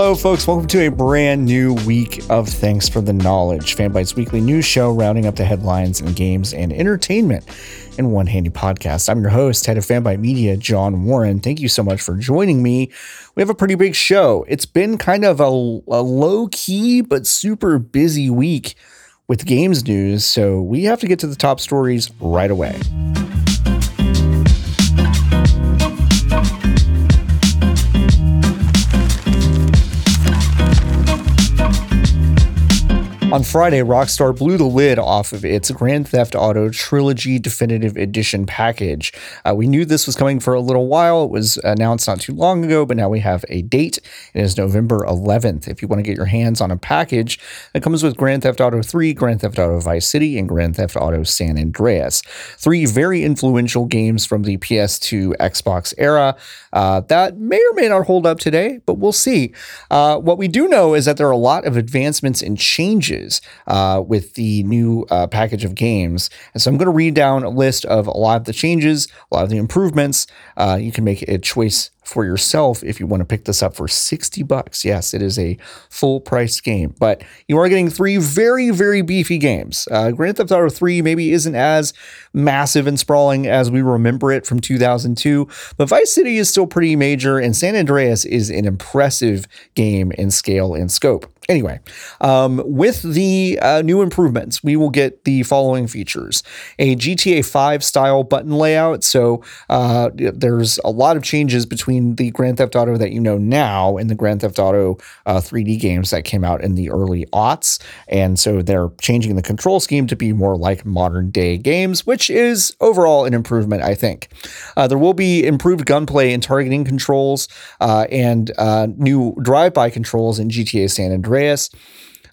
Hello, folks. Welcome to a brand new week of Thanks for the Knowledge, Fanbyte's weekly news show rounding up the headlines and games and entertainment in one handy podcast. I'm your host, head of Fanbyte Media, John Warren. Thank you so much for joining me. We have a pretty big show. It's been kind of a, a low key but super busy week with games news, so we have to get to the top stories right away. On Friday, Rockstar blew the lid off of its Grand Theft Auto Trilogy Definitive Edition package. Uh, we knew this was coming for a little while. It was announced not too long ago, but now we have a date. It is November 11th. If you want to get your hands on a package that comes with Grand Theft Auto 3, Grand Theft Auto Vice City, and Grand Theft Auto San Andreas. Three very influential games from the PS2 Xbox era uh, that may or may not hold up today, but we'll see. Uh, what we do know is that there are a lot of advancements and changes uh, with the new uh, package of games. And so I'm going to read down a list of a lot of the changes, a lot of the improvements. Uh, you can make a choice for yourself if you want to pick this up for 60 bucks. Yes, it is a full price game, but you are getting three very, very beefy games. Uh, Grand Theft Auto 3 maybe isn't as massive and sprawling as we remember it from 2002, but Vice City is still pretty major, and San Andreas is an impressive game in scale and scope. Anyway, um, with the uh, new improvements, we will get the following features a GTA 5 style button layout. So uh, there's a lot of changes between the Grand Theft Auto that you know now and the Grand Theft Auto uh, 3D games that came out in the early aughts. And so they're changing the control scheme to be more like modern day games, which is overall an improvement, I think. Uh, there will be improved gunplay and targeting controls uh, and uh, new drive by controls in GTA San Andreas.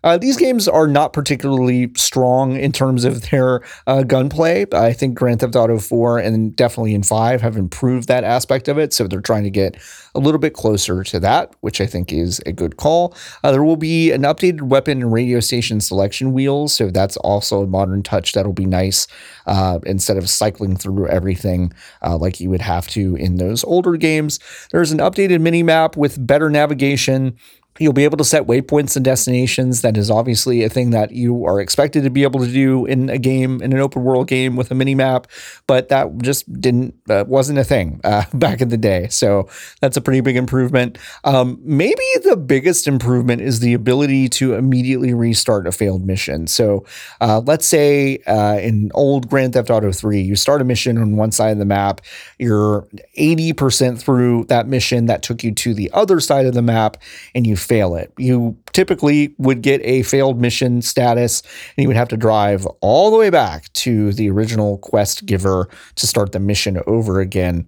Uh, these games are not particularly strong in terms of their uh, gunplay. I think Grand Theft Auto 4 and definitely in 5 have improved that aspect of it. So they're trying to get a little bit closer to that, which I think is a good call. Uh, there will be an updated weapon and radio station selection wheels. So that's also a modern touch that'll be nice uh, instead of cycling through everything uh, like you would have to in those older games. There's an updated mini map with better navigation You'll be able to set waypoints and destinations. That is obviously a thing that you are expected to be able to do in a game, in an open world game with a mini map, but that just didn't, uh, wasn't a thing uh, back in the day. So that's a pretty big improvement. Um, maybe the biggest improvement is the ability to immediately restart a failed mission. So uh, let's say uh, in old Grand Theft Auto 3, you start a mission on one side of the map, you're 80% through that mission that took you to the other side of the map, and you fail it. You typically would get a failed mission status and you would have to drive all the way back to the original quest giver to start the mission over again.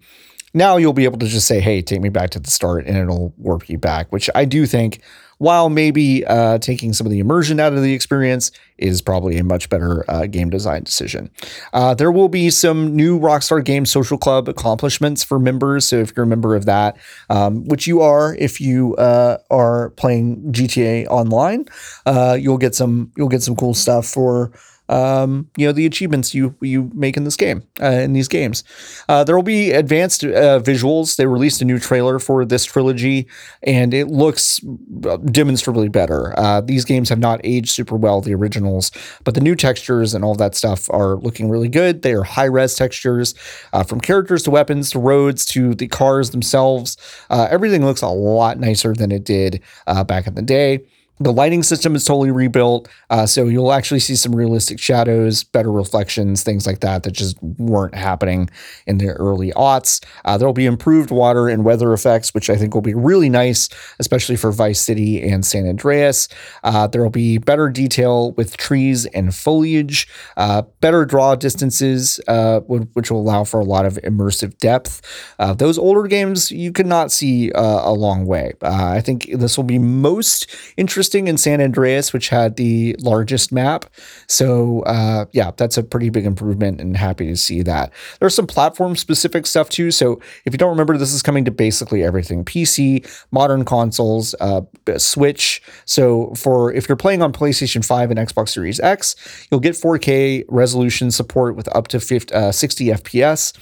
Now you'll be able to just say, hey, take me back to the start and it'll warp you back, which I do think while maybe uh, taking some of the immersion out of the experience is probably a much better uh, game design decision. Uh, there will be some new Rockstar Games Social Club accomplishments for members. So if you're a member of that, um, which you are, if you uh, are playing GTA Online, uh, you'll get some you'll get some cool stuff for um, you know the achievements you you make in this game uh, in these games. Uh, there will be advanced uh, visuals. They released a new trailer for this trilogy, and it looks uh, demonstrably better. Uh, these games have not aged super well, the originals, but the new textures and all that stuff are looking really good. They are high res textures, uh, from characters to weapons to roads to the cars themselves. everything looks a lot nicer than it did back in the day. The lighting system is totally rebuilt, uh, so you'll actually see some realistic shadows, better reflections, things like that that just weren't happening in the early aughts. Uh, there'll be improved water and weather effects, which I think will be really nice, especially for Vice City and San Andreas. Uh, there'll be better detail with trees and foliage, uh, better draw distances, uh, which will allow for a lot of immersive depth. Uh, those older games you could not see a long way. I think this will be most interesting interesting in San Andreas, which had the largest map. So uh, yeah, that's a pretty big improvement, and happy to see that. There's some platform specific stuff too. So if you don't remember, this is coming to basically everything: PC, modern consoles, uh, Switch. So for if you're playing on PlayStation 5 and Xbox Series X, you'll get 4K resolution support with up to 50, uh, 60 FPS.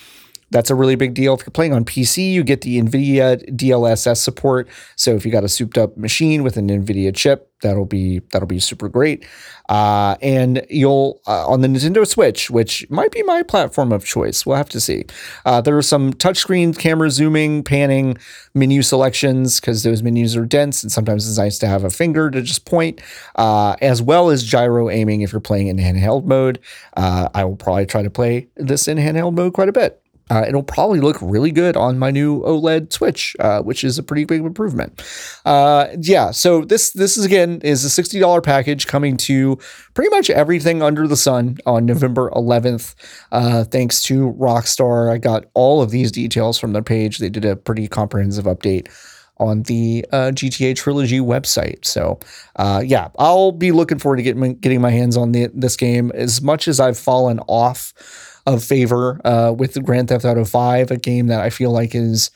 That's a really big deal. If you're playing on PC, you get the NVIDIA DLSS support. So if you got a souped up machine with an NVIDIA chip, that'll be that'll be super great. Uh, and you'll uh, on the Nintendo Switch, which might be my platform of choice. We'll have to see. Uh, there are some touchscreen camera zooming, panning, menu selections because those menus are dense, and sometimes it's nice to have a finger to just point, uh, as well as gyro aiming if you're playing in handheld mode. Uh, I will probably try to play this in handheld mode quite a bit. Uh, it'll probably look really good on my new OLED Switch, uh, which is a pretty big improvement. Uh, yeah, so this this is again is a sixty dollar package coming to pretty much everything under the sun on November eleventh. Uh, thanks to Rockstar, I got all of these details from their page. They did a pretty comprehensive update on the uh, GTA Trilogy website. So, uh, yeah, I'll be looking forward to getting getting my hands on the, this game. As much as I've fallen off of favor uh, with Grand Theft Auto 5, a game that I feel like is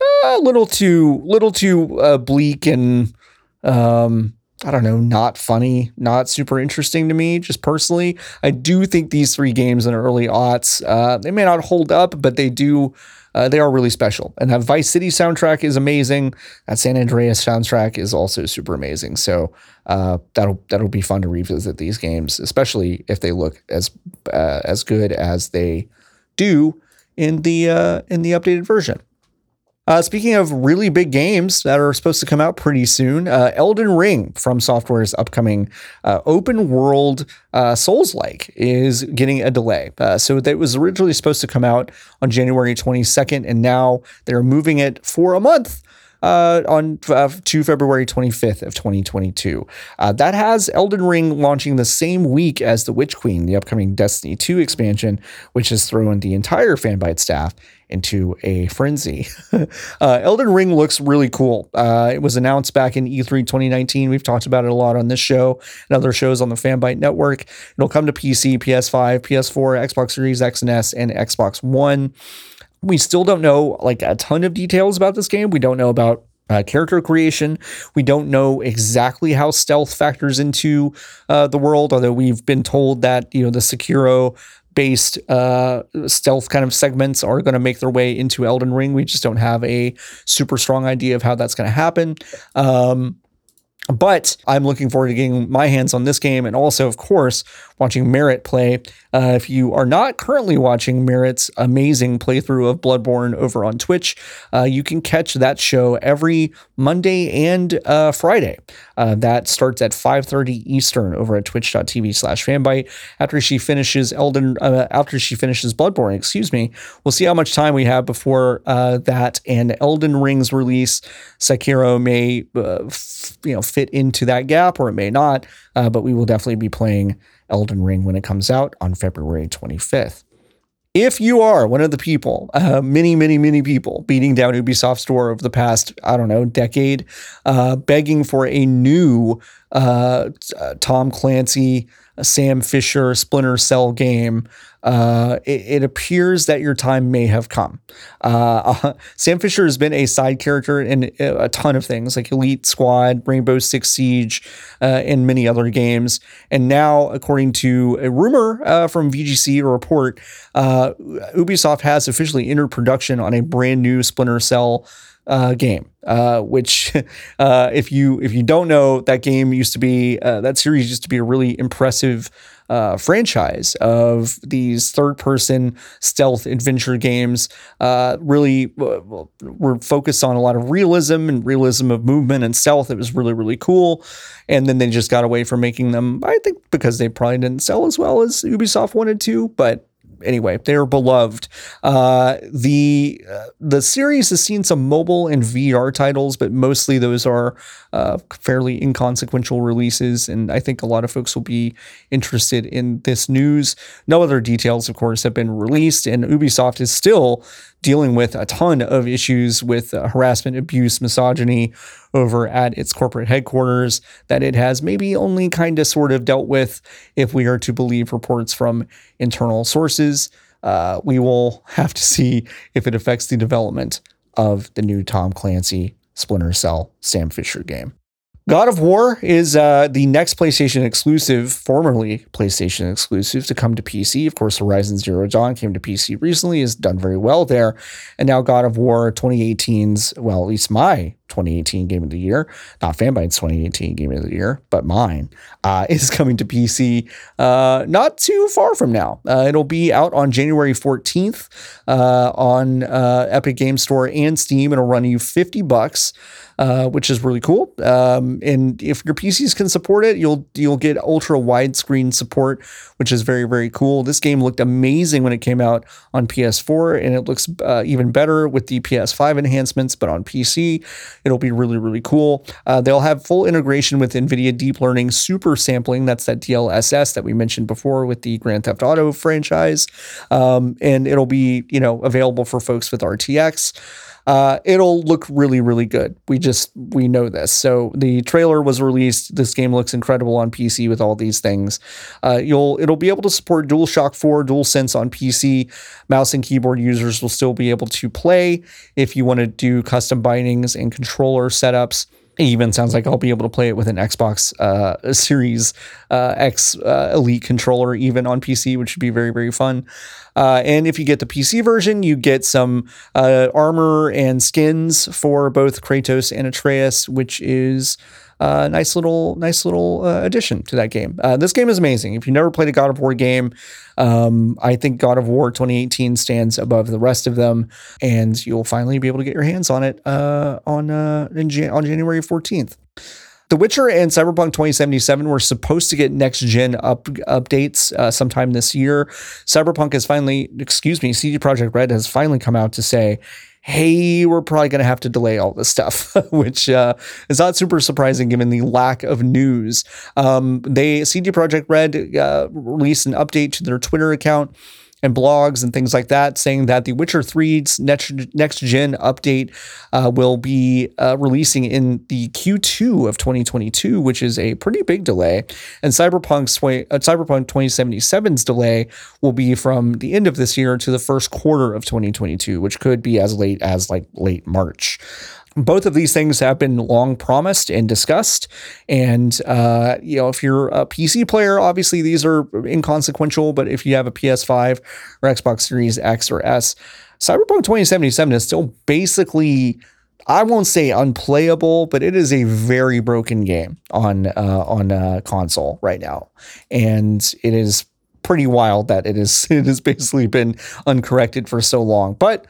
uh, a little too little too uh, bleak and um, I don't know, not funny, not super interesting to me, just personally. I do think these three games in early aughts, uh, they may not hold up, but they do uh, they are really special. And that Vice City soundtrack is amazing. That San Andreas soundtrack is also super amazing. So uh, that'll that'll be fun to revisit these games, especially if they look as uh, as good as they do in the uh, in the updated version. Uh, speaking of really big games that are supposed to come out pretty soon, uh, Elden Ring FromSoftware's upcoming uh, open world uh, Souls like is getting a delay. Uh, so that was originally supposed to come out on January 22nd, and now they're moving it for a month uh, on to February 25th of 2022. Uh, that has Elden Ring launching the same week as The Witch Queen, the upcoming Destiny 2 expansion, which has thrown the entire Fanbyte staff into a frenzy. uh, Elden Ring looks really cool. Uh, it was announced back in E3 2019. We've talked about it a lot on this show and other shows on the Fanbyte network. It'll come to PC, PS5, PS4, Xbox Series X and S, and Xbox One we still don't know like a ton of details about this game. We don't know about uh, character creation. We don't know exactly how stealth factors into uh, the world, although we've been told that you know the Sekiro based uh, stealth kind of segments are going to make their way into Elden Ring. We just don't have a super strong idea of how that's going to happen. Um, but I'm looking forward to getting my hands on this game and also, of course, watching Merritt play. Uh, if you are not currently watching Merritt's amazing playthrough of Bloodborne over on Twitch, uh, you can catch that show every Monday and uh, Friday. Uh, that starts at 5:30 Eastern over at Twitch.tv/fanbyte. After she finishes Elden, uh, after she finishes Bloodborne, excuse me, we'll see how much time we have before uh, that and Elden Ring's release. Sekiro may, f- you know, fit into that gap or it may not, but we will definitely be playing. Elden Ring when it comes out on February 25th. If you are one of the people, uh, many, many, many people beating down Ubisoft Store over the past, I don't know, decade, uh, begging for a new uh, Tom Clancy, Sam Fisher, Splinter Cell game, uh, it, it, appears that your time may have come. Uh, Sam Fisher has been a side character in a ton of things like Elite Squad, Rainbow Six Siege, uh, and many other games. And now, according to a rumor uh, from VGC, a report, uh, Ubisoft has officially entered production on a brand new Splinter Cell uh, game. Uh, which, uh, if you if you don't know, that game used to be uh, that series used to be a really impressive uh, franchise of these third person stealth adventure games. Uh, really were focused on a lot of realism and realism of movement and stealth. It was really, really cool. And then they just got away from making them, I think, because they probably didn't sell as well as Ubisoft wanted to. But anyway, they're beloved. Uh, the uh, the series has seen some mobile and VR titles, but mostly those are uh, fairly inconsequential releases. And I think a lot of folks will be interested in this news. No other details, of course, have been released, and Ubisoft is still dealing with a ton of issues with uh, harassment, abuse, misogyny over at its corporate headquarters that it has maybe only kind of sort of dealt with if we are to believe reports from internal sources. Uh, we will have to see if it affects the development of the new Tom Clancy Splinter Cell Sam Fisher game. God of War is uh, the next PlayStation exclusive, formerly PlayStation exclusive, to come to PC. Of course, Horizon Zero Dawn came to PC recently, has done very well there. And now God of War 2018's, well, at least my 2018 Game of the Year, not Fanbyte's 2018 Game of the Year, but mine, uh, is coming to PC uh, not too far from now. Uh, it'll be out on January 14th uh, on uh, Epic Game Store and Steam. It'll run you 50 bucks. Uh, which is really cool. Um, and if your PCs can support it, you'll you'll get ultra widescreen support, which is very very cool. This game looked amazing when it came out on PS4, and it looks even better with the PS5 enhancements. But on PC, It'll be really, really cool. Uh, they'll have full integration with NVIDIA Deep Learning Super Sampling. That's that DLSS that we mentioned before with the Grand Theft Auto franchise. Um, and it'll be, you know, available for folks with RTX. Uh, it'll look really, really good. We just we know this. So the trailer was released. This game looks incredible on PC with all these things. Uh, you'll it'll be able to support DualShock 4, DualSense on PC. Mouse and keyboard users will still be able to play if you want to do custom bindings and controller setups. Even sounds like I'll be able to play it with an Xbox uh, Series uh, X uh, Elite controller, even on PC, which would be very, very fun. Uh, and if you get the PC version, you get some uh, armor and skins for both Kratos and Atreus, which is nice little nice little uh, addition to that game. Uh, this game is amazing. If you never played a God of War game, um, I think God of War 2018 stands above the rest of them, and you'll finally be able to get your hands on it uh, on uh, Jan- on January 14th. The Witcher and Cyberpunk 2077 were supposed to get next gen up updates uh, sometime this year. Cyberpunk has finally, excuse me, CD Projekt Red has finally come out to say, hey, we're probably going to have to delay all this stuff, which uh, is not super surprising given the lack of news. Um, they CD Projekt Red uh, released an update to their Twitter account and blogs and things like that, saying that the Witcher 3's next, next gen update uh, will be uh, releasing in the Q2 of 2022, which is a pretty big delay. And Cyberpunk's uh, Cyberpunk 2077's delay will be from the end of this year to the first quarter of 2022, which could be as late as like late March both of these things have been long promised and discussed. And, uh, you know, if you're a PC player, obviously these are inconsequential. But if you have a PS5 or Xbox Series X or S, Cyberpunk 2077 is still basically. I won't say unplayable, but it is a very broken game on uh, on uh, console right now, and it is pretty wild that it is it has basically been uncorrected for so long. But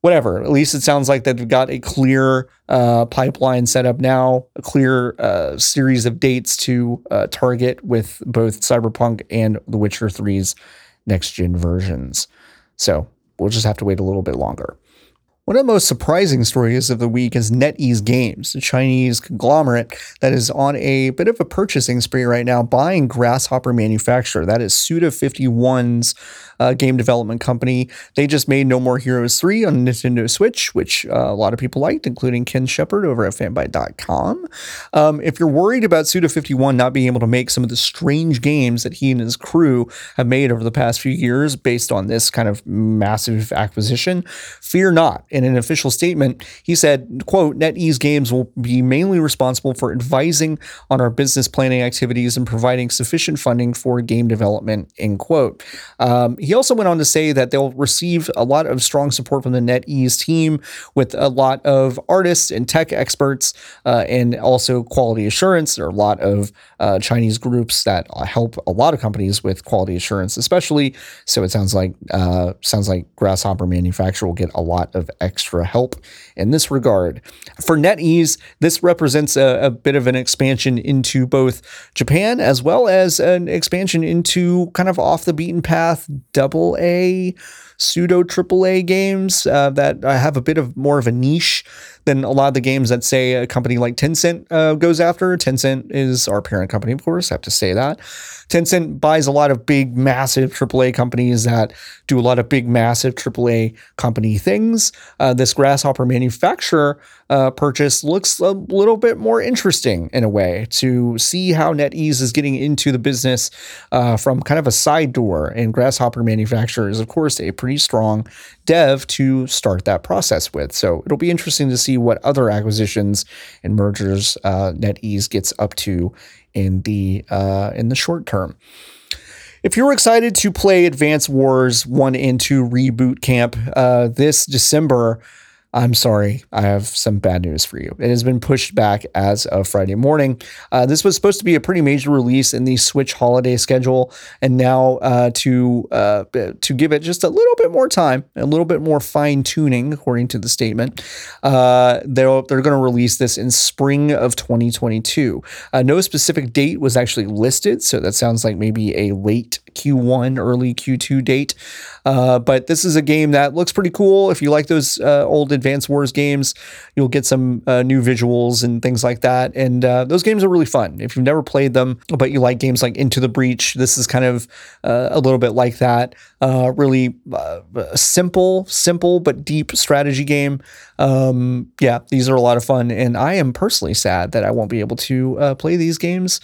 whatever. At least it sounds like they've got a clear uh, pipeline set up now, a clear uh, series of dates to uh, target with both Cyberpunk and The Witcher 3's next gen versions. So we'll just have to wait a little bit longer. One of the most surprising stories of the week is NetEase Games, the Chinese conglomerate that is on a bit of a purchasing spree right now, buying Grasshopper Manufacture. That is Suda51's uh, game development company. They just made No More Heroes 3 on Nintendo Switch, which uh, a lot of people liked, including Ken Shepard over at fanbyte.com. Um, if you're worried about Suda51 not being able to make some of the strange games that he and his crew have made over the past few years based on this kind of massive acquisition, fear not In an official statement, he said, quote, NetEase Games will be mainly responsible for advising on our business planning activities and providing sufficient funding for game development, end quote. Um, he also went on to say that they'll receive a lot of strong support from the NetEase team with a lot of artists and tech experts uh, and also quality assurance. There are a lot of uh, Chinese groups that help a lot of companies with quality assurance, especially. So it sounds like uh, sounds like Grasshopper Manufacture will get a lot of extra help in this regard. For NetEase, this represents a, a bit of an expansion into both Japan as well as an expansion into kind of off the beaten path double A pseudo triple A games uh, that have a bit of more of a niche than a lot of the games that say a company like Tencent uh, goes after. Tencent is our parent company, of course. I have to say that. Tencent buys a lot of big, massive AAA companies that do a lot of big, massive AAA company things. Uh, this Grasshopper manufacturer uh, purchase looks a little bit more interesting in a way to see how NetEase is getting into the business uh, from kind of a side door. And Grasshopper manufacturer is, of course, a pretty strong dev to start that process with. So it'll be interesting to see what other acquisitions and mergers uh, NetEase gets up to in the uh, in the short term. If you're excited to play Advance Wars 1 and 2 Reboot Camp uh, this December, I'm sorry, I have some bad news for you. It has been pushed back as of Friday morning. Uh, this was supposed to be a pretty major release in the Switch holiday schedule, and now uh, to uh, to give it just a little bit more time, a little bit more fine tuning, according to the statement, uh, they're they're going to release this in spring of 2022. Uh, no specific date was actually listed, so that sounds like maybe a late Q1, early Q2 date. Uh, but this is a game that looks pretty cool. If you like those old Advance Wars games, you'll get some uh, new visuals and things like that. And uh, those games are really fun. If you've never played them, but you like games like Into the Breach, this is kind of uh, a little bit like that. Uh, really simple, simple but deep strategy game. Um, yeah, these are a lot of fun. And I am personally sad that I won't be able to play these games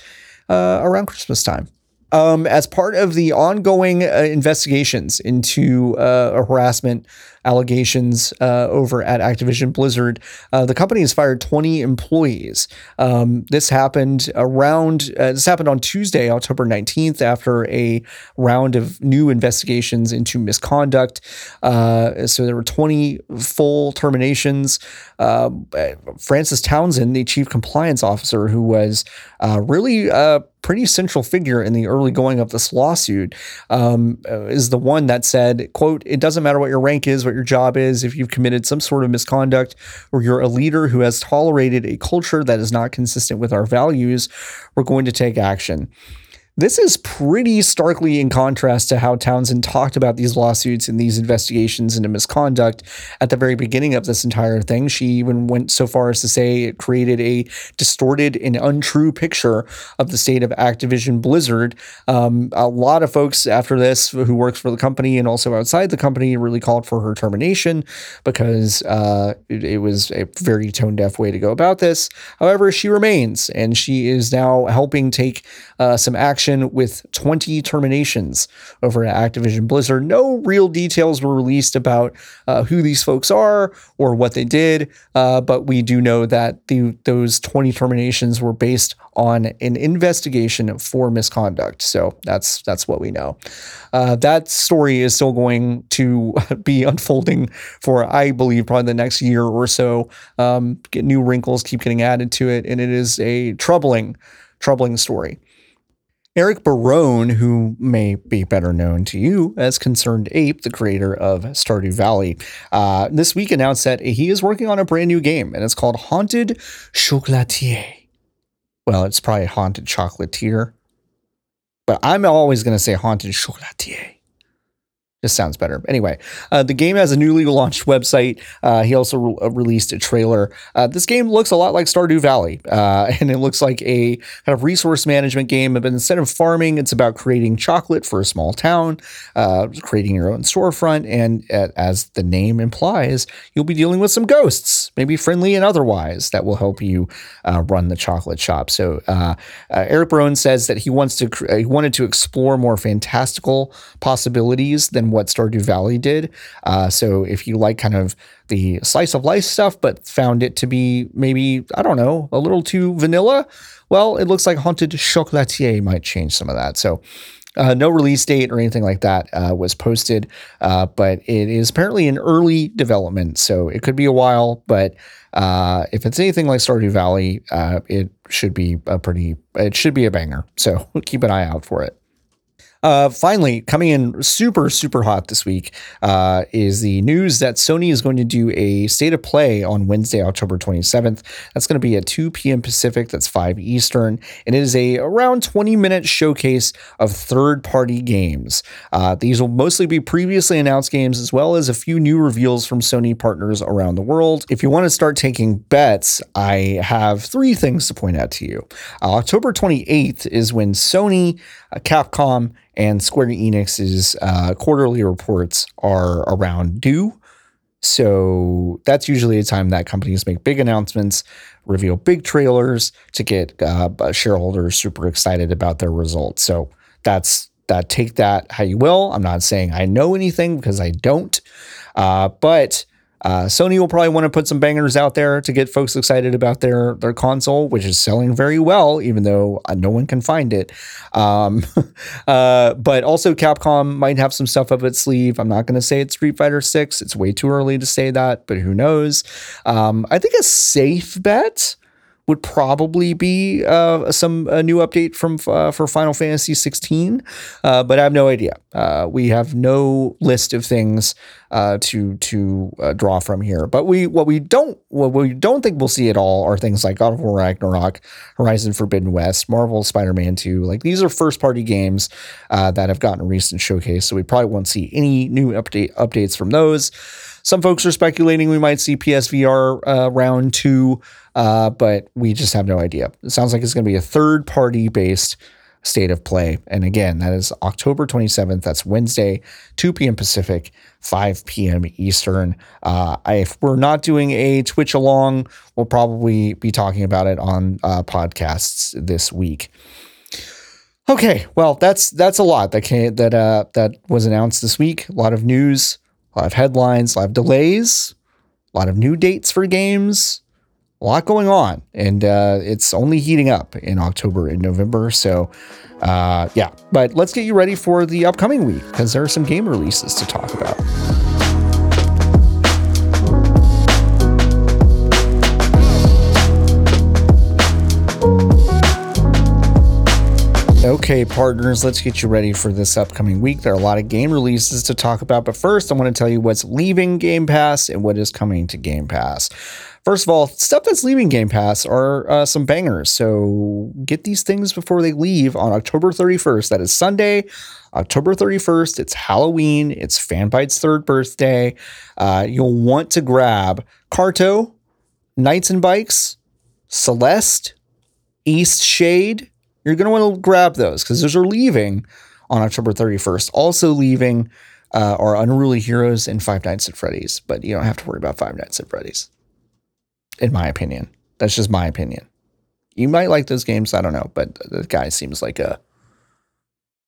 around Christmas time. Um, as part of the ongoing uh, investigations into uh, harassment allegations uh, over at Activision Blizzard. Uh, the company has fired 20 employees. Um, this happened around, uh, this happened on Tuesday, October 19th, after a round of new investigations into misconduct. Uh, so there were 20 full terminations. Um, Frances Townsend, the chief compliance officer, who was uh, really a pretty central figure in the early going of this lawsuit, um, is the one that said, quote, it doesn't matter what your rank is, what your job is, if you've committed some sort of misconduct, or you're a leader who has tolerated a culture that is not consistent with our values, we're going to take action. This is pretty starkly in contrast to how Townsend talked about these lawsuits and these investigations into misconduct at the very beginning of this entire thing. She even went so far as to say it created a distorted and untrue picture of the state of Activision Blizzard. Um, a lot of folks after this who works for the company and also outside the company really called for her termination because uh, it, it was a very tone deaf way to go about this. However, she remains and she is now helping take uh, some action with 20 terminations over at Activision Blizzard. No real details were released about uh, who these folks are or what they did, uh, but we do know that the those 20 terminations were based on an investigation for misconduct. So that's that's what we know. Uh, that story is still going to be unfolding for, I believe, probably the next year or so. Um, get new wrinkles keep getting added to it, and it is a troubling, troubling story. Eric Barone, who may be better known to you as ConcernedApe, the creator of Stardew Valley, uh, this week announced that he is working on a brand new game, and it's called Haunted Chocolatier. Well, it's probably Haunted Chocolatier, but I'm always going to say Haunted Chocolatier. Just sounds better. Anyway, uh, the game has a newly launched website. Uh, he also re- uh, released a trailer. Uh, this game looks a lot like Stardew Valley, uh, and it looks like a kind of resource management game. But instead of farming, it's about creating chocolate for a small town, uh, creating your own storefront, and as the name implies, you'll be dealing with some ghosts, maybe friendly and otherwise, that will help you run the chocolate shop. So Eric Barone says that he wants to he wanted to explore more fantastical possibilities than what Stardew Valley did. Uh, so if you like kind of the slice of life stuff, but found it to be maybe, I don't know, a little too vanilla, well, it looks like Haunted Chocolatier might change some of that. So uh, no release date or anything like that uh, was posted, uh, but it is apparently in early development. So it could be a while, but uh, if it's anything like Stardew Valley, uh, it should be a pretty, it should be a banger. So keep an eye out for it. Uh, finally, coming in super, super hot this week uh, is the news that Sony is going to do a state of play on Wednesday, October 27th. That's going to be at 2 p.m. Pacific, that's 5 Eastern. And it is a around 20 minute showcase of third party games. Uh, these will mostly be previously announced games as well as a few new reveals from Sony partners around the world. If you want to start taking bets, I have three things to point out to you. Uh, October 28th is when Sony, uh, Capcom, and Square Enix's uh, quarterly reports are around due. So that's usually a time that companies make big announcements, reveal big trailers to get uh, shareholders super excited about their results. So that's that. Take that how you will. I'm not saying I know anything because I don't, uh, but uh, Sony will probably want to put some bangers out there to get folks excited about their their console, which is selling very well, even though uh, no one can find it. Um, uh, but also, Capcom might have some stuff up its sleeve. I'm not going to say it's Street Fighter Six. It's way too early to say that, but who knows? Um, I think a safe bet would probably be uh, some a new update from uh, for Final Fantasy 16, uh, but I have no idea. Uh, we have no list of things uh, to to uh, draw from here. But we what we don't what we don't think we'll see at all are things like God of War Ragnarok, Horizon Forbidden West, Marvel Spider-Man 2. Like these are first party games that have gotten a recent showcase, so we probably won't see any new update updates from those. Some folks are speculating we might see PSVR round two. Uh, but we just have no idea. It sounds like it's going to be a third party based state of play. And again, that is October 27th. That's Wednesday, 2 p.m. Pacific, 5 p.m. Eastern. Uh, if we're not doing a Twitch along, we'll probably be talking about it on uh, podcasts this week. Okay, well, that's that's a lot that came, that uh, that was announced this week. A lot of news, a lot of headlines, a lot of delays, a lot of new dates for games a lot going on, and uh, it's only heating up in October and November. So, uh, yeah, but let's get you ready for the upcoming week because there are some game releases to talk about. Okay, partners, let's get you ready for this upcoming week. There are a lot of game releases to talk about, but first, I want to tell you what's leaving Game Pass and what is coming to Game Pass. First of all, stuff that's leaving Game Pass are uh, some bangers. So get these things before they leave on October 31st. That is Sunday, October 31st. It's Halloween. It's Fanbyte's third birthday. Uh, you'll want to grab Carto, Knights and Bikes, Celeste, Eastshade. You're going to want to grab those because those are leaving on October 31st. Also leaving uh, are Unruly Heroes and Five Nights at Freddy's, but you don't have to worry about Five Nights at Freddy's in my opinion. That's just my opinion. You might like those games, I don't know, but the guy seems like a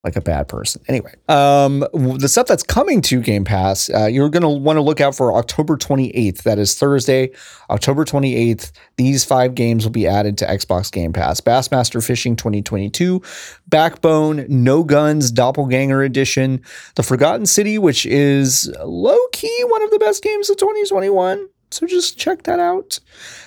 like a bad person. Anyway, um, the stuff that's coming to Game Pass, uh, you're going to want to look out for October 28th. That is Thursday, October 28th. These five games will be added to Xbox Game Pass Bassmaster Fishing 2022, Backbone, Nongunz, Doppelganger Edition, The Forgotten City, which is low key one of the best games of 2021. So just check that out.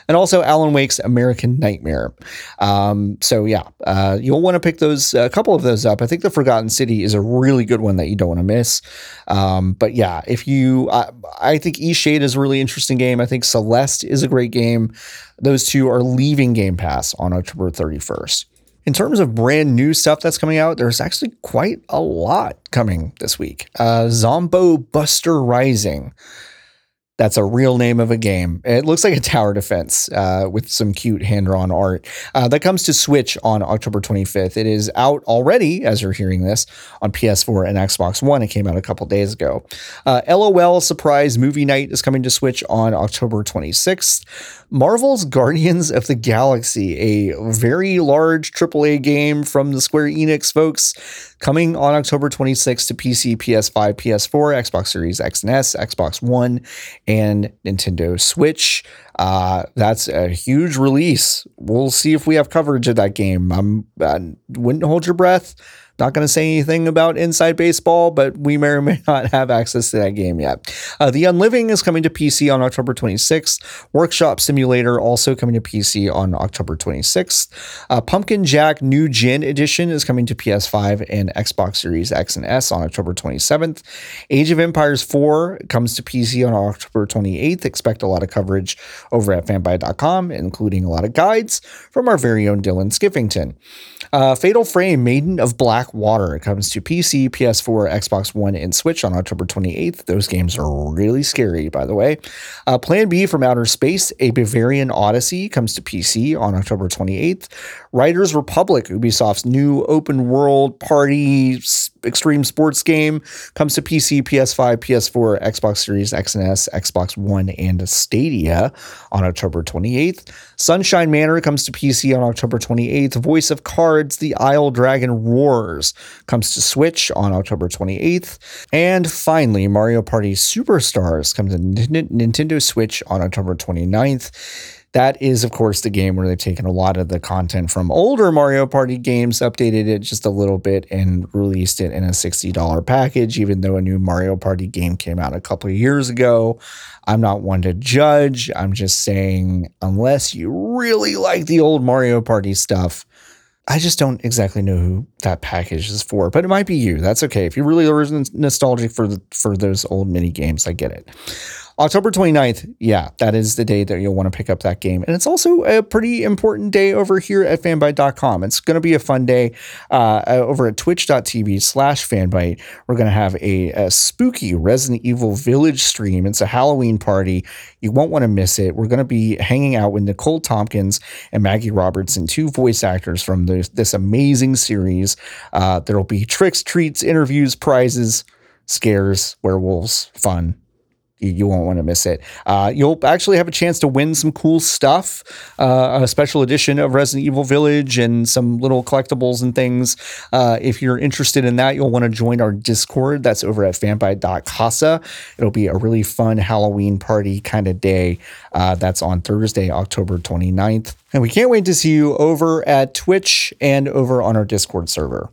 And also Alan Wake's American Nightmare. Um, so yeah, uh, you'll want to pick those, a couple of those up. I think The Forgotten City is a really good one that you don't want to miss. Um, but yeah, if you, uh, I think Eastshade is a really interesting game. I think Celeste is a great game. Those two are leaving Game Pass on October 31st. In terms of brand new stuff that's coming out, there's actually quite a lot coming this week. Uh, Zombo Buster Rising. That's a real name of a game. It looks like a tower defense uh, with some cute hand drawn art. Uh, that comes to Switch on October 25th. It is out already, as you're hearing this, on PS4 and Xbox One. It came out a couple days ago. Uh, LOL Surprise Movie Night is coming to Switch on October 26th. Marvel's Guardians of the Galaxy, a very large AAA game from the Square Enix folks coming on October 26th to PC, PS5, PS4, Xbox Series X and S, Xbox One, and Nintendo Switch. Uh, that's a huge release. We'll see if we have coverage of that game. I'm, I wouldn't hold your breath. Not going to say anything about Inside Baseball, but we may or may not have access to that game yet. Uh, the Unliving is coming to PC on October 26th. Workshop Simulator also coming to PC on October 26th. Uh, Pumpkin Jack New Gen Edition is coming to PS5 and Xbox Series X and S on October 27th. Age of Empires 4 comes to PC on October 28th. Expect a lot of coverage over at fanbyte.com, including a lot of guides from our very own Dylan Skiffington. Uh, Fatal Frame Maiden of Black Water It comes to PC, PS4, Xbox One, and Switch on October 28th. Those games are really scary, by the way. Uh, Plan B from Outer Space, A Bavarian Odyssey comes to PC on October 28th. Riders Republic, Ubisoft's new open world party extreme sports game, comes to PC, PS5, PS4, Xbox Series X and S, Xbox One, and Stadia on October 28th. Sunshine Manor comes to PC on October 28th. Voice of Cards, The Isle Dragon Roars comes to Switch on October 28th. And finally, Mario Party Superstars comes to Nintendo Switch on October 29th. That is, of course, the game where they've taken a lot of the content from older Mario Party games, updated it just a little bit, and released it in a $60 package, even though a new Mario Party game came out a couple of years ago. I'm not one to judge. I'm just saying, unless you really like the old Mario Party stuff, I just don't exactly know who that package is for, but it might be you. That's okay. If you really are nostalgic for the, for those old mini games, I get it. October 29th, yeah, that is the day that you'll want to pick up that game. And it's also a pretty important day over here at fanbyte.com. It's going to be a fun day uh, over at twitch.tv slash fanbyte. We're going to have a, a, spooky Resident Evil Village stream. It's a Halloween party. You won't want to miss it. We're going to be hanging out with Nicole Tompkins and Maggie Robertson, two voice actors from this, this amazing series. Uh, there'll be tricks, treats, interviews, prizes, scares, werewolves, fun you, won't want to miss it. Uh, you'll actually have a chance to win some cool stuff, uh, a special edition of Resident Evil Village and some little collectibles and things. Uh, if you're interested in that, you'll want to join our Discord. That's over at fanbyte.casa. It'll be a really fun Halloween party kind of day. Uh, that's on Thursday, October 29th. And we can't wait to see you over at Twitch and over on our Discord server.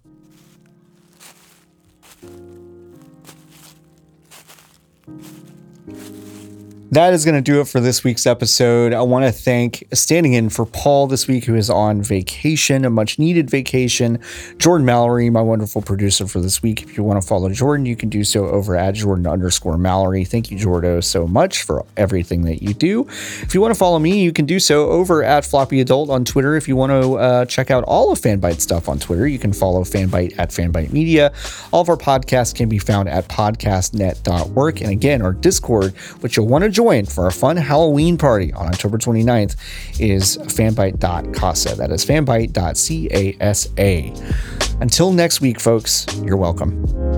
That is going to do it for this week's episode. I want to thank standing in for Paul this week, who is on vacation, a much needed vacation. Jordan Mallory, my wonderful producer for this week. If you want to follow Jordan, you can do so over at Jordan underscore Mallory. Thank you, Jordo, so much for everything that you do. If you want to follow me, you can do so over at Floppy Adult on Twitter. If you want to uh, check out all of Fanbyte stuff on Twitter, you can follow Fanbyte at Fanbyte Media. All of our podcasts can be found at podcastnet.work. And again, our Discord, which you'll want to join for a fun Halloween party on October 29th is fanbyte.casa. That is fanbyte.casa. Until next week, folks, you're welcome.